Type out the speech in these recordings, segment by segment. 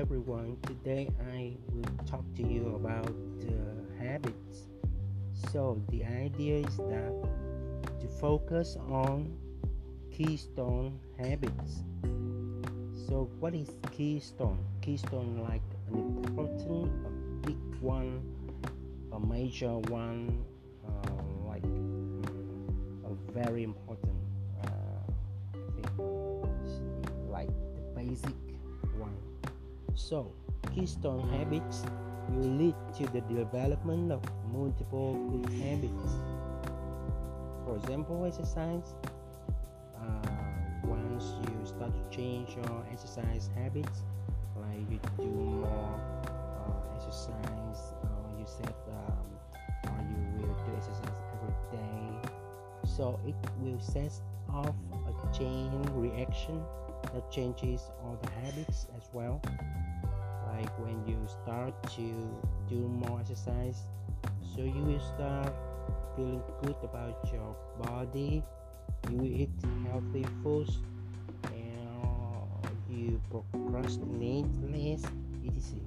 everyone. Today I will talk to you about uh, habits. So, the idea is that to focus on keystone habits. So, what is keystone? Keystone, like an important, a big one, a major one, uh, like a very important uh, like the basic. So, keystone habits will lead to the development of multiple good habits. For example, exercise. Uh, once you start to change your exercise habits, like you do more uh, exercise, uh, you set um, or you will do exercise every day. So it will set off a chain reaction that changes all the habits as well. Like when you start to do more exercise so you will start feeling good about your body you eat healthy foods and you procrastinate less. Etc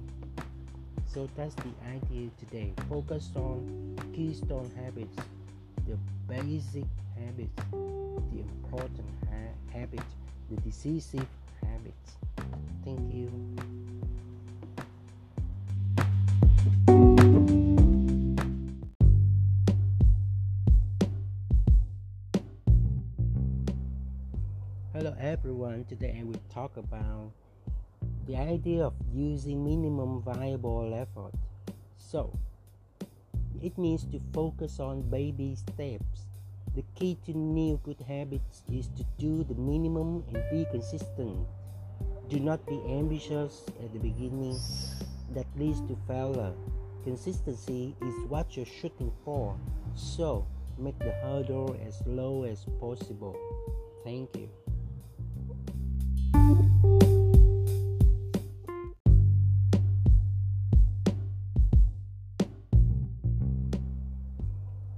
so that's the idea today. Focus on keystone habits the basic habits the important ha- habits the decisive habits thank you Hello everyone, today I will talk about the idea of using minimum viable effort. So, it means to focus on baby steps. The key to new good habits is to do the minimum and be consistent. Do not be ambitious at the beginning, that leads to failure. Consistency is what you're shooting for, so make the hurdle as low as possible. Thank you.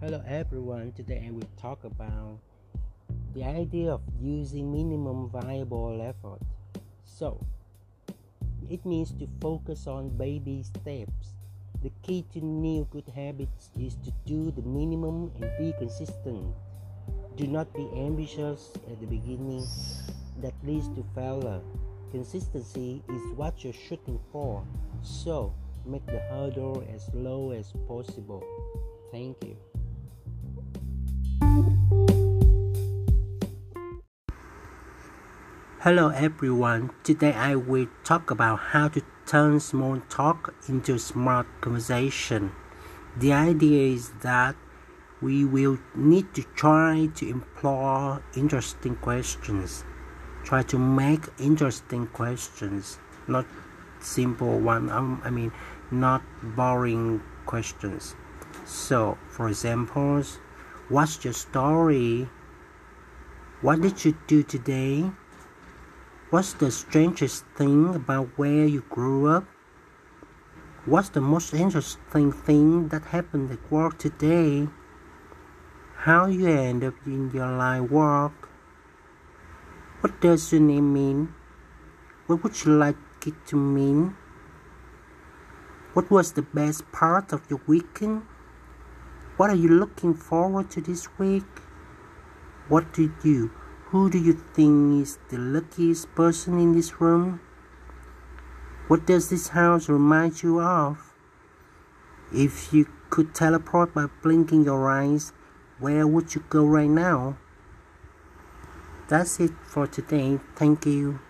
Hello everyone, today I will talk about the idea of using minimum viable effort. So, it means to focus on baby steps. The key to new good habits is to do the minimum and be consistent. Do not be ambitious at the beginning, that leads to failure. Consistency is what you're shooting for, so make the hurdle as low as possible. Thank you. Hello everyone. Today I will talk about how to turn small talk into smart conversation. The idea is that we will need to try to employ interesting questions. Try to make interesting questions, not simple one. Um, I mean, not boring questions. So, for example, what's your story? What did you do today? What's the strangest thing about where you grew up? What's the most interesting thing that happened at work today? How you end up in your line work? What does your name mean? What would you like it to mean? What was the best part of your weekend? What are you looking forward to this week? What do you who do you think is the luckiest person in this room? What does this house remind you of? If you could teleport by blinking your eyes, where would you go right now? That's it for today. Thank you.